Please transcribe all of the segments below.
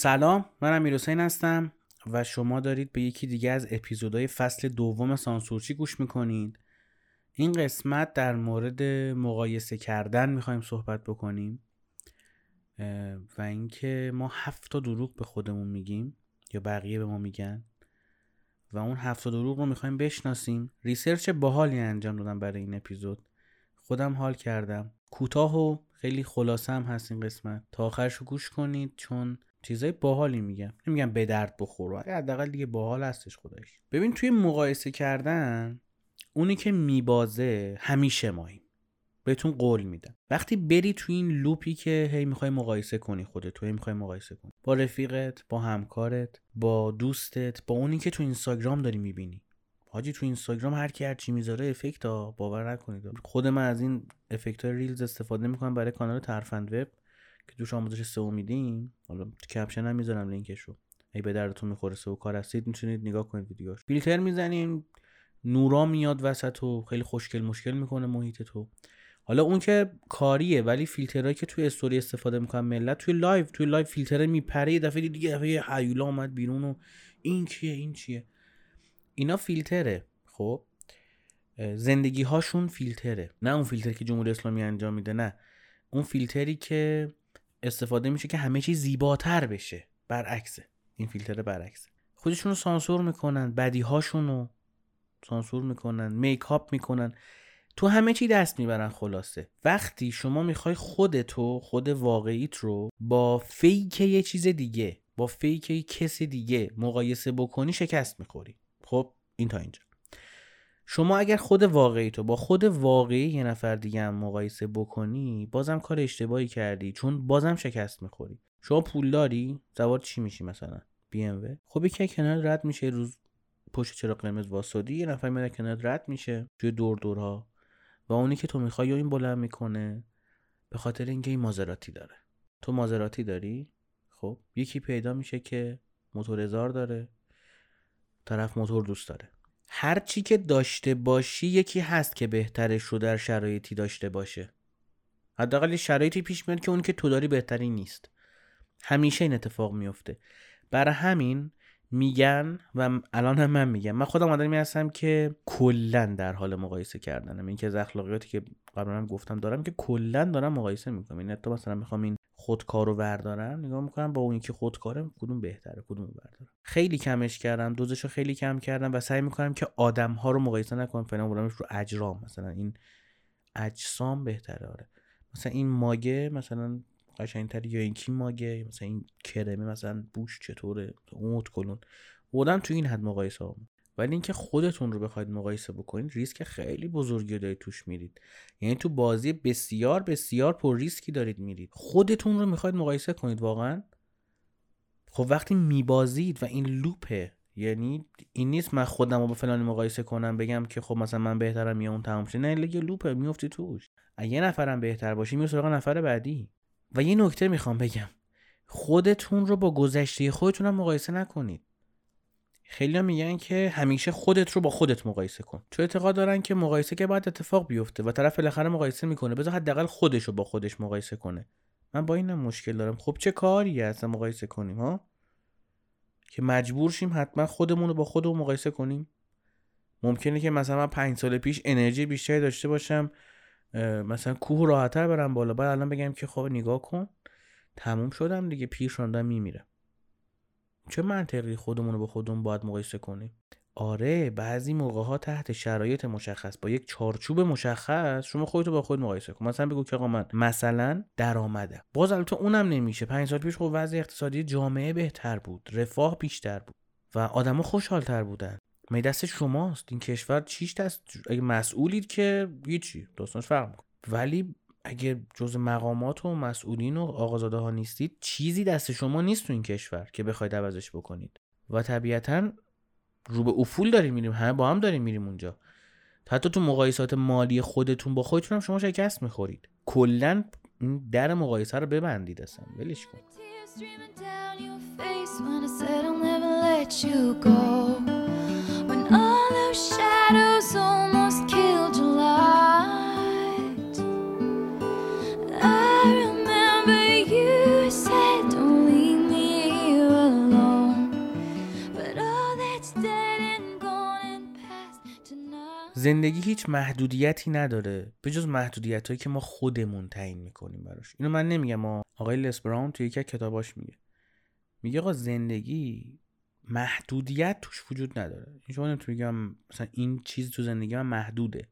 سلام من امیر حسین هستم و شما دارید به یکی دیگه از اپیزودهای فصل دوم سانسورچی گوش می‌کنید. این قسمت در مورد مقایسه کردن می‌خوایم صحبت بکنیم و اینکه ما هفت تا دروغ به خودمون میگیم یا بقیه به ما میگن و اون هفت تا دروغ رو می‌خوایم بشناسیم. ریسرچ باحالی انجام دادم برای این اپیزود. خودم حال کردم. کوتاه و خیلی خلاصه هم هست این قسمت. تا آخرش گوش کنید چون چیزای باحالی میگم نمیگم به درد بخور حداقل دیگه باحال هستش خودش. ببین توی مقایسه کردن اونی که میبازه همیشه ماییم بهتون قول میدم. وقتی بری تو این loop ی که هی می‌خوای مقایسه کنی خودت تو هی می‌خوای مقایسه کنی. با رفیقت با همکارت با دوستت با اونی که تو اینستاگرام داری می‌بینی. حاجی تو اینستاگرام هر کی هر چی می‌ذاره effect ها باور نکنید. خود من از این effect های reels استفاده می‌کنم برای کانال ترفند وب. که توش آموزش SEO میدیم حالا caption هم می‌ذارم لینکش رو اگه به دردتون می‌خوره SEO کار هستید می‌تونید نگاه کنید ویدیوش فیلتر می‌زنیم نورا میاد وسط و خیلی خوشگل مشگل می‌کنه محیط تو. حالا اون که کاریه ولی فیلترهایی که توی استوری استفاده می‌کنن ملت توی لایو توی لایو فیلتره میپره یه دفعه دیگه دفعه هیولا اومد بیرون و این چیه این چیه. اینا فیلتره خب؟ زندگی هاشون فیلتره. نه اون فیلتر که جمهوری اسلامی انجام میده نه. اون فیلتری که استفاده میشه که همه چیز زیباتر بشه. برعکسه. این فیلتر برعکسه. خودشون رو سانسور می‌کنن بدی رو سانسور می‌کنن میکاپ می‌کنن. تو همه چی دست می‌برن خلاصه. وقتی شما می‌خوای خودتو خود واقعیت رو با فیک یه چیز دیگه با فیک یه کسی دیگه مقایسه بکنی شکست می‌خوری. خب این تا اینجا. شما اگر خود واقعی تو با خود واقعی یه نفر دیگه هم مقایسه بکنی بازم کار اشتباهی کردی چون بازم شکست می‌خوری. شما پول داری؟ سوار چی میشی مثلا؟ بی ام خب یکی کنار رد میشه روز پشت چرا قرمز واسادی یه نفر میاد کنار رد میشه توی دور دورها. و اونی که تو می‌خوای این بلند می‌کنه به خاطر اینکه این مازراتی داره. تو مازراتی داری؟ خب یکی پیدا میشه که موتور هزار داره طرف موتور دوست داره. هر چی که داشته باشی یکی هست که بهترش رو در شرایطی داشته باشه. حداقل شرایطی پیش میاد که اون که تو داری بهتری نیست. همیشه این اتفاق میفته. برای همین میگن و الان هم من میگم. من خودم آدمی هستم که کلا در حال مقایسه کردنم. این که از اخلاقیاتی که قبلا هم گفتم دارم که کلا دارم مقایسه می‌کنم. این حتی مثلا می‌خوام این خودکار رو بردارم نگاه می‌کنم با اون که خودکاره کدوم بهتره کدوم بردارم. خیلی کمش کردم دوزش رو خیلی کم کردم و سعی می‌کنم که آدم ها رو مقایسه نکنم فعلا بردمش رو اجرام مثلا این اجسام بهتره آره. مثلا این ماگه مثلا قشنگتر یا این کی ماگه مثلا این کرمه مثلا بوش چطوره اون کلون بودم تو این حد مقایسه هم. ولی اینکه خودتون رو بخواید مقایسه بکنید ریسک خیلی بزرگی دارید توش میرید. یعنی تو بازی بسیار بسیار پر ریسکی دارید میرید. خودتون رو می‌خواید مقایسه کنید واقعا. خب وقتی میبازید و این لوپه یعنی این نیست من خودم رو با فلانی مقایسه کنم بگم که خب مثلا من بهترم یا اون تمام شده نه لگه لوپه میفتی توش. یه نفرم بهتر باشی میره سراغ نفر بعدی. و یه نکته می‌خوام بگم. خودتون رو با گذشته خودتون هم مقایسه نکنید. خیلی میگن که همیشه خودت رو با خودت مقایسه کن. چون اعتقاد دارن که مقایسه که باید اتفاق بیفته و طرف بالاخره مقایسه می‌کنه. بذار حداقل خودش رو با خودش مقایسه کنه. من با اینم مشکل دارم. خب چه کاری اصلا مقایسه کنیم ها؟ که مجبور شیم حتما خودمون رو با خودمون مقایسه کنیم؟ ممکنه که مثلا من پنج سال پیش انرژی بیشتری داشته باشم مثلا کوه راحتتر برم بالا. بعد الان بگم که خب نگاه کن. تموم شدم دیگه. پیر شدم میمیرم. چه منطقی خودمون رو با خودمون باید مقایسه کنیم؟ آره بعضی موقع ها تحت شرایط مشخص با یک چارچوب مشخص شما خودتو با خود مقایسه کن. مثلا بگو که آقا من مثلا درآمدم. باز البته اونم نمیشه. پنج سال پیش خب وضع اقتصادی جامعه بهتر بود رفاه بیشتر بود و آدما خوشحالتر بودن. می دست شماست؟ این کشور چیش دست؟ اگه مسئولید که هیچی. داستانش فرق می‌کنه. ولی اگه جز مقامات و مسئولین و آقازاده ها نیستید چیزی دست شما نیست تو این کشور که بخواید عوضش بکنید. و طبیعتا رو به افول داریم میریم همه با هم داریم میریم اونجا. حتی تو مقایسات مالی خودتون با خودتون هم شما شکست می‌خورید. کلا در مقایسه رو ببندید اصلا. ولش کن. زندگی هیچ محدودیتی نداره به جز محدودیت هایی که ما خودمون تعیین می‌کنیم براش. اینو من نمیگم ما آقای لس براون توی یکی کتاباش میگه. میگه آقا زندگی محدودیت توش وجود نداره. شما نمی‌تونی بگم مثلا این چیز تو زندگی من محدوده.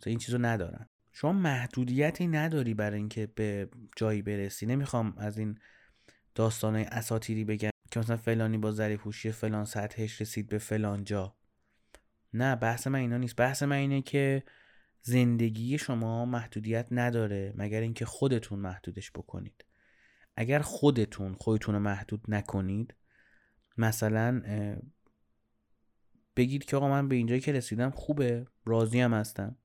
مثلا این چیزو ندارن شما محدودیتی نداری برای اینکه به جایی برسی. نمی‌خوام از این داستانه اساتیری بگم که مثلا فلانی با ذریع پوشی فلان سطحش رسید به فلان جا. نه بحث من اینا نیست. بحث من اینه که زندگی شما محدودیت نداره مگر اینکه خودتون محدودش بکنید. اگر خودتون خودتون رو محدود نکنید مثلا بگید که آقا من به اینجایی که رسیدم خوبه راضی هم هستم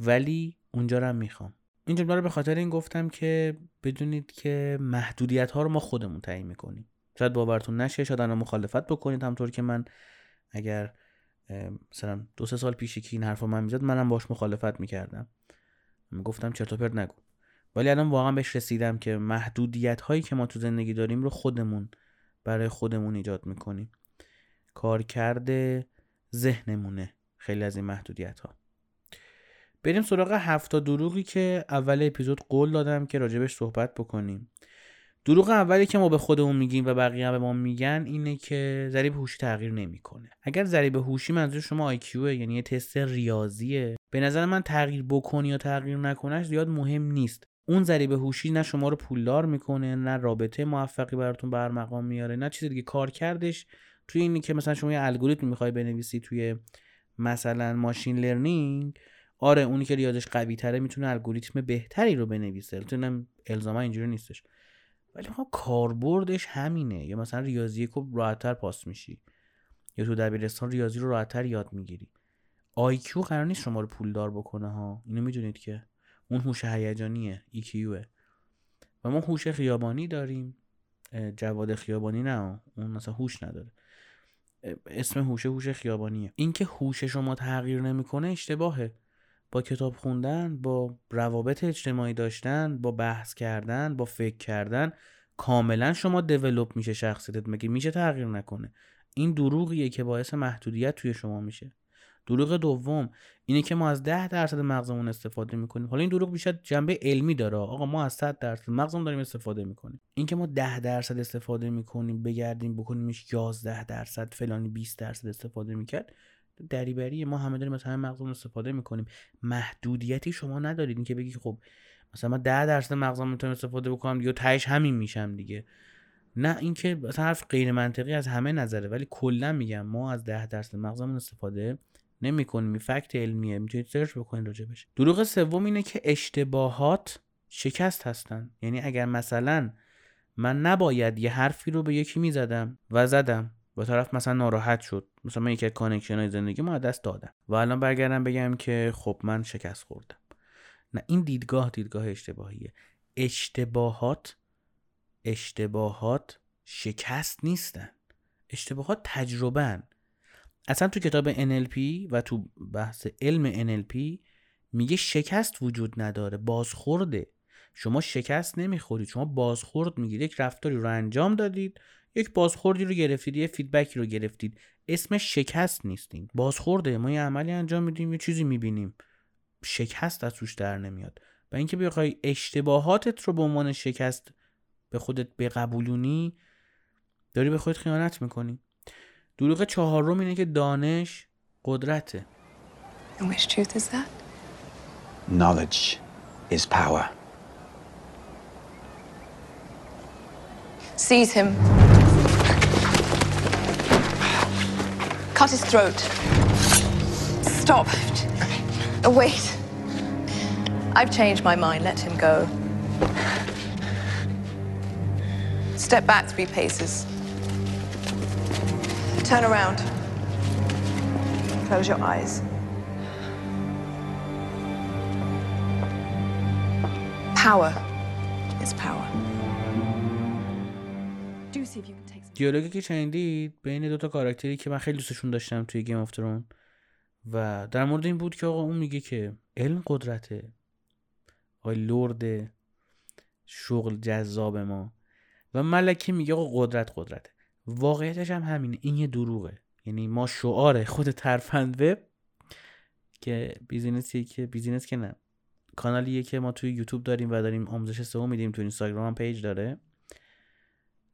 ولی اونجا رو می‌خوام. این جمله رو به خاطر این گفتم که بدونید که محدودیت ها رو ما خودمون تعیین می‌کنیم. شاید باورتون نشه شاید الان مخالفت بکنید همطور که من اگر مثلا دو سه سال پیش که این حرفا من می‌زد منم باش مخالفت می‌کردم. گفتم چرت و پرت نگو. ولی الان واقعا بهش رسیدم که محدودیت هایی که ما تو زندگی داریم رو خودمون برای خودمون ایجاد می‌کنیم. کارکرد ذهنمونه خیلی از این محدودیت ها بریم سراغ هفتا دروغی که اول اپیزود قول دادم که راجبش صحبت بکنیم. دروغ اولی که ما به خودمون میگیم و بقیه به ما میگن اینه که ضریب هوشی تغییر نمی‌کنه. اگر ضریب هوشی منظور شما IQ یعنی یه تست ریاضیه به نظر من تغییر بکنی یا تغییر نکنش زیاد مهم نیست. اون ضریب هوشی نه شما رو پولدار می‌کنه نه رابطه موفقی براتون به ارمغان میاره نه چیز دیگه. کارکردش توی اینی که مثلا شما یه الگوریتم می‌خوای بنویسی توی مثلا machine learning آره اونی که ریاضش قوی تره می‌تونه الگوریتم بهتری رو بنویسه. البته الزاما اینجوری نیستش. ولی خب کاربردش همینه. یا مثلا ریاضی کو راحتتر پاس میشی. یا تو دبیرستان ریاضی رو راحتتر یاد می‌گیری. آیکیو قرار نیست شما رو پولدار بکنه ها. اینو می‌دونید که؟ اون هوش هیجانیه. ایکیوه و ما هوش خیابانی داریم. جواد خیابانی نه اون مثلا هوش نداره. اسم هوش هوش خیابانیه. اینکه هوش شما تغییر نمی‌کنه اشتباهه. با کتاب خوندن با روابط اجتماعی داشتن با بحث کردن با فکر کردن کاملا شما دیولوب میشه شخصیتت. مگه میشه تغییر نکنه؟ این دروغیه که باعث محدودیت توی شما میشه. دروغ دوم اینه که ما از ده درصد مغزمون استفاده می‌کنیم. حالا این دروغ بیشتر جنبه علمی داره. آقا ما از 100 درصد مغزمون داریم استفاده می‌کنیم. اینکه ما ده درصد استفاده می‌کنیم بگردیم بکنیمش 11 درصد فلانی 20 درصد استفاده می‌کرد. دریبری ما همه داریم همه مغزمون استفاده می‌کنیم. محدودیتی شما ندارید. اینکه بگی خب مثلا من 10 درصد مغزم می‌تونم استفاده بکنم یا تهش همین میشم دیگه. نه اینکه مثلا حرف غیر منطقی از همه نظره ولی کلا میگم ما از 10 درصد مغزمون استفاده نمی کنیم این fact علمیه. می‌تونید search بکنید راجبش دروغ سوم اینه که اشتباهات شکست هستن. یعنی اگر مثلا من نباید یه حرفی رو به یکی می‌زدم و زدم و طرف مثلا ناراحت شد. مثلا من یکی connection های زندگیمو دست دادم. و الان برگردم بگم که خب من شکست خوردم. نه این دیدگاه دیدگاه اشتباهیه. اشتباهات اشتباهات شکست نیستن. اشتباهات تجربه اصلا تو کتاب NLP و تو بحث علم NLP میگه شکست وجود نداره. بازخورده. شما شکست نمی‌خورید. شما بازخورد می‌گیرید. یک رفتاری رو انجام دادید. یک بازخوردی رو گرفتید یه فیدبکی رو گرفتید. اسمش شکست نیستین. بازخورده. ما یه عملی انجام میدیم یه چیزی می‌بینیم. شکست از توش در نمیاد. و اینکه بخوای اشتباهاتت رو به عنوان شکست به خودت بقبولونی داری به خودت خیانت می‌کنی. دروغ چهارم اینه که دانش قدرته. Which truth is that? Knowledge is power. Seize him. Cut his throat. Stop. Oh, wait. I've changed my mind. Let him go. Step back three paces. Turn around. Close your eyes. Power is power. Do see if you. دیالوگی که شنیدید بین دوتا کاراکتری که من خیلی دوستشون داشتم توی گیم آف ترون و در مورد این بود که آقا اون میگه که علم قدرته. آقای لرد شغل جذاب ما. و ملکی میگه آقا قدرت قدرته. واقعیتش هم همینه. این یه دروغه. یعنی ما شعار خود ترفند وب که بیزینسیه که بیزینس که نه. کانالیه که ما توی یوتیوب داریم و داریم آموزش سئو میدیم تو اینستاگرام هم پیج داره.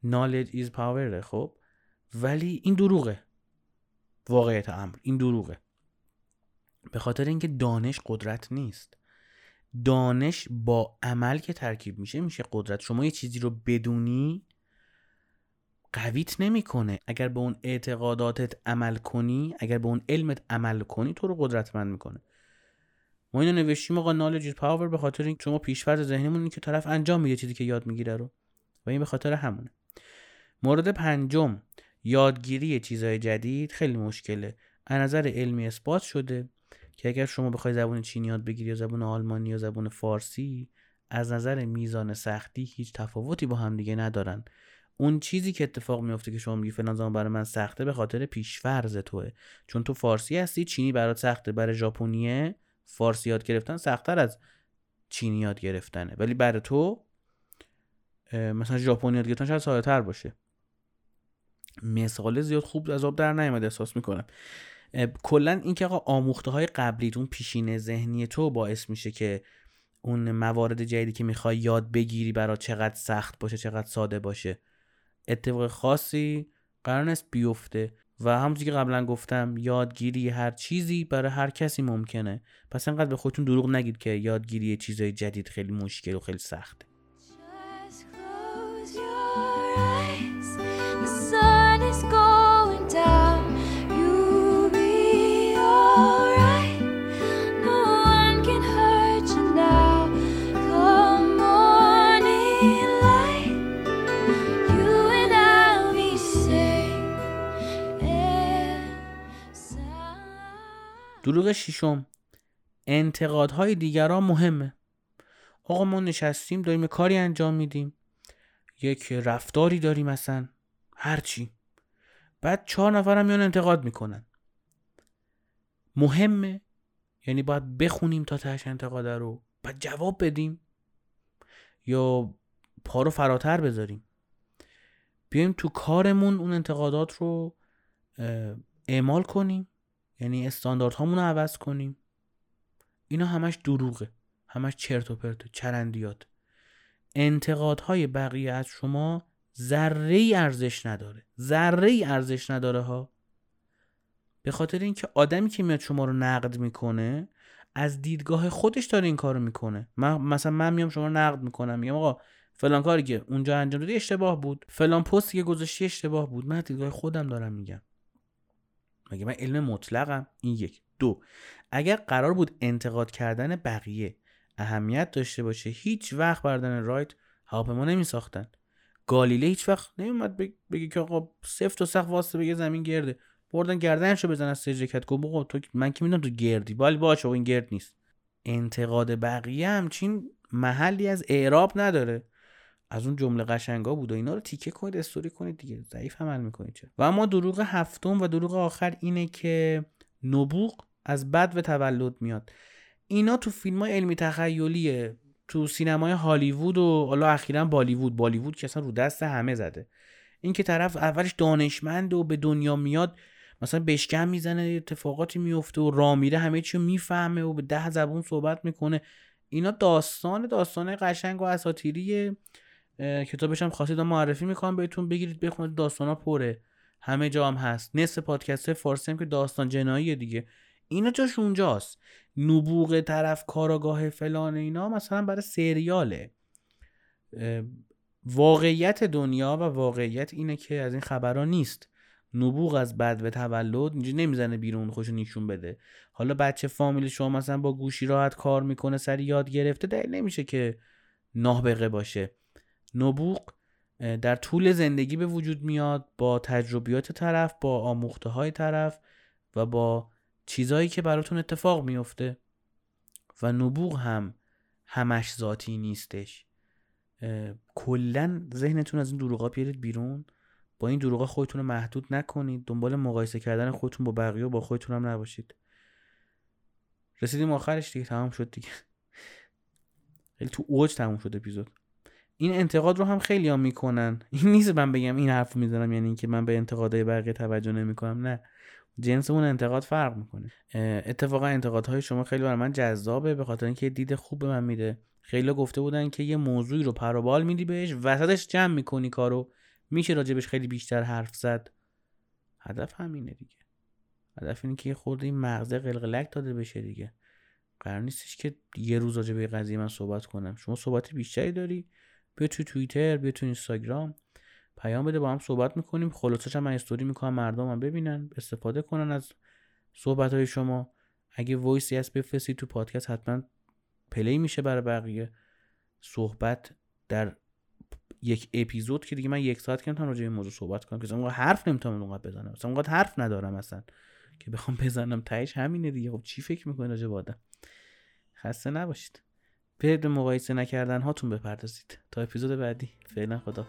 Knowledge is power خب؟ ولی این دروغه. واقعیت امر این دروغه. به خاطر اینکه دانش قدرت نیست. دانش با عمل که ترکیب میشه میشه قدرت. شما یه چیزی رو بدونی قویت نمی‌کنه. اگر به اون اعتقاداتت عمل کنی اگر به اون علمت عمل کنی تو رو قدرتمند می‌کنه. ما اینو نوشتیم آقا نالج پاور به خاطر اینکه شما پیشفرض ذهنمون این که طرف انجام میده چیزی که یاد می‌گیره رو. و این به خاطر همونه. مورد پنجم یادگیری چیزهای جدید خیلی مشکله. از نظر علمی اثبات شده که اگر شما بخوای زبان چینی یاد بگیری یا زبان آلمانی یا زبان فارسی از نظر میزان سختی هیچ تفاوتی با هم دیگه ندارن. اون چیزی که اتفاق میفته که شما میگی فلان زمان برای من سخته به خاطر پیشفرض توه. چون تو فارسی هستی چینی برات سخته. برای ژاپنیه فارسی یاد گرفتن سختتر از چینی یاد گرفتنه. ولی برای تو مثلا ژاپنی یاد گرفتن شاید ساده تر باشه. مثال زیاد خوب از آب در نیامد احساس می‌کنم. کلا اینکه آقا آموخته های قبلی اون پیشین ذهنی تو باعث میشه که اون موارد جدیدی که می‌خوای یاد بگیری برای چقدر سخت باشه چقدر ساده باشه اتفاق خاصی قرار نیست بیفته. و همونطور که قبلا گفتم یادگیری هر چیزی برای هر کسی ممکنه. پس انقدر به خودتون دروغ نگید که یادگیری چیزهای جدید خیلی مشکل و خیلی سخته. دروغ ششم. انتقادهای دیگران مهمه. آقا ما نشستیم داریم کاری انجام میدیم. یک رفتاری داریم مثلا هرچی بعد چهار نفرم میان انتقاد می‌کنن. مهمه. یعنی باید بخونیم تا تهش انتقاد رو. بعد جواب بدیم. یا پا رو فراتر بذاریم. بیایم تو کارمون اون انتقادات رو اعمال کنیم. یعنی استانداردهامون رو عوض کنیم. اینا همش دروغه. همش چرت و پرت چرندیات. انتقادهای بقیه از شما ذره ای ارزش نداره. ذره ای ارزش نداره ها. به خاطر اینکه آدمی که میاد شما رو نقد می‌کنه از دیدگاه خودش داره این کارو می‌کنه. من مثلا من میام شما رو نقد می‌کنم. میگم آقا فلان کاری که اونجا انجام دادی اشتباه بود. فلان پستی که گذاشتی اشتباه بود. من دیدگاه خودم دارم میگم. مگه من علم مطلقم. این یک. دو. اگر قرار بود انتقاد کردن بقیه اهمیت داشته باشه هیچ وقت بردن رایت هواپیما نمی ساختن گالیله هیچ وقت نمیومد بگه که آقا سفت و سخت واسه بگه زمین گرده. بردن گردنشو بزن از کرد گفت تو من که می‌دونم تو گردی. ولی باشه این گرد نیست. انتقاد بقیه همچین محلی از اعراب نداره. از اون جمله قشنگا بود و اینا رو تیکه کنید استوری کنید دیگه. ضعیف عمل می‌کنید چه و اما دروغ هفتم و دروغ آخر اینه که نبوغ از بد و تولد میاد. اینا تو فیلم های علمی تخیلیه تو سینمای هالیوود و حالا اخیرا بالیوود. بالیوود که اصلا رو دست همه زده. این که طرف اولش دانشمند و به دنیا میاد مثلا بشکم می‌زنه اتفاقاتی میفته و رامیره همه چی می‌فهمه و به ده زبون صحبت می‌کنه. اینا داستان داستان قشنگ و اساطیریه کتابش هم خواستید معرفی می‌کنم بهتون بگیرید بخونید داستانا پره. همه جا هم هست. نصف پادکست فارسی هم که داستان جنایی دیگه. اینا جاش اونجاست. نبوغ طرف کاراگاه فلان اینا مثلا برای سریاله. واقعیت دنیا و واقعیت اینه که از این خبرها نیست. نبوغ از بد و تولد اینجا نمی‌زنه بیرون خوش نشون بده. حالا بچه فامیل شما مثلا با گوشی راحت کار می‌کنه سری یاد گرفته دلیل نمیشه که نابغه باشه. نبوغ در طول زندگی به وجود میاد با تجربیات طرف با آموخته های طرف و با چیزهایی که براتون اتفاق میفته. و نبوغ هم همش ذاتی نیستش. کلا ذهنتون از این دروغا بیارید بیرون. با این دروغا خودتون رو محدود نکنید. دنبال مقایسه کردن خودتون با بقیه و با خودتون هم نباشید. رسیدیم آخرش دیگه تمام شد دیگه. خیلی تو اوج تموم شد اپیزود. این انتقاد رو هم خیلی هم می‌کنن. این نیست من بگم این حرف می‌زنم یعنی اینکه من به انتقادهای بقیه توجه نمی‌کنم. نه. جنس اون انتقاد فرق می‌کنه. اتفاقا انتقادهای شما خیلی برای من جذابه به خاطر اینکه دید خوب به من میده. خیلی گفته بودن که یه موضوعی رو پروبال میدی بهش وسطش جمع می‌کنی کارو. میشه راجبش خیلی بیشتر حرف زد. هدف همینه دیگه. هدف اینه که یه خورده این مغزه قلقلک داده بشه دیگه. قرار نیستش که یه روز راجع به قضیه من صحبت کنم. شما صحبت بیشتری داری؟ بیا تو توییتر بیا تو اینستاگرام. پیام بده با هم صحبت می‌کنیم. خلاصش هم من استوری می‌کنم مردم هم ببینن استفاده کنن از صحبت های شما. اگه voice ی هست بفرستید تو پادکست حتما play میشه برای بقیه صحبت در یک اپیزود که دیگه من یک ساعت که نمی‌تونم راجع به موضوع صحبت کنم. که اونقدر حرف نمی‌تونم اونقدر بزنم. اصلا اونقدر حرف ندارم اصلا که بخوام بزنم. تهش همینه دیگه. خب چی فکر می‌کنید راجع به آدم؟ خسته نباشید. به مقایسه نکردن هاتون بپردازید. تا اپیزود بعدی. فعلا خدا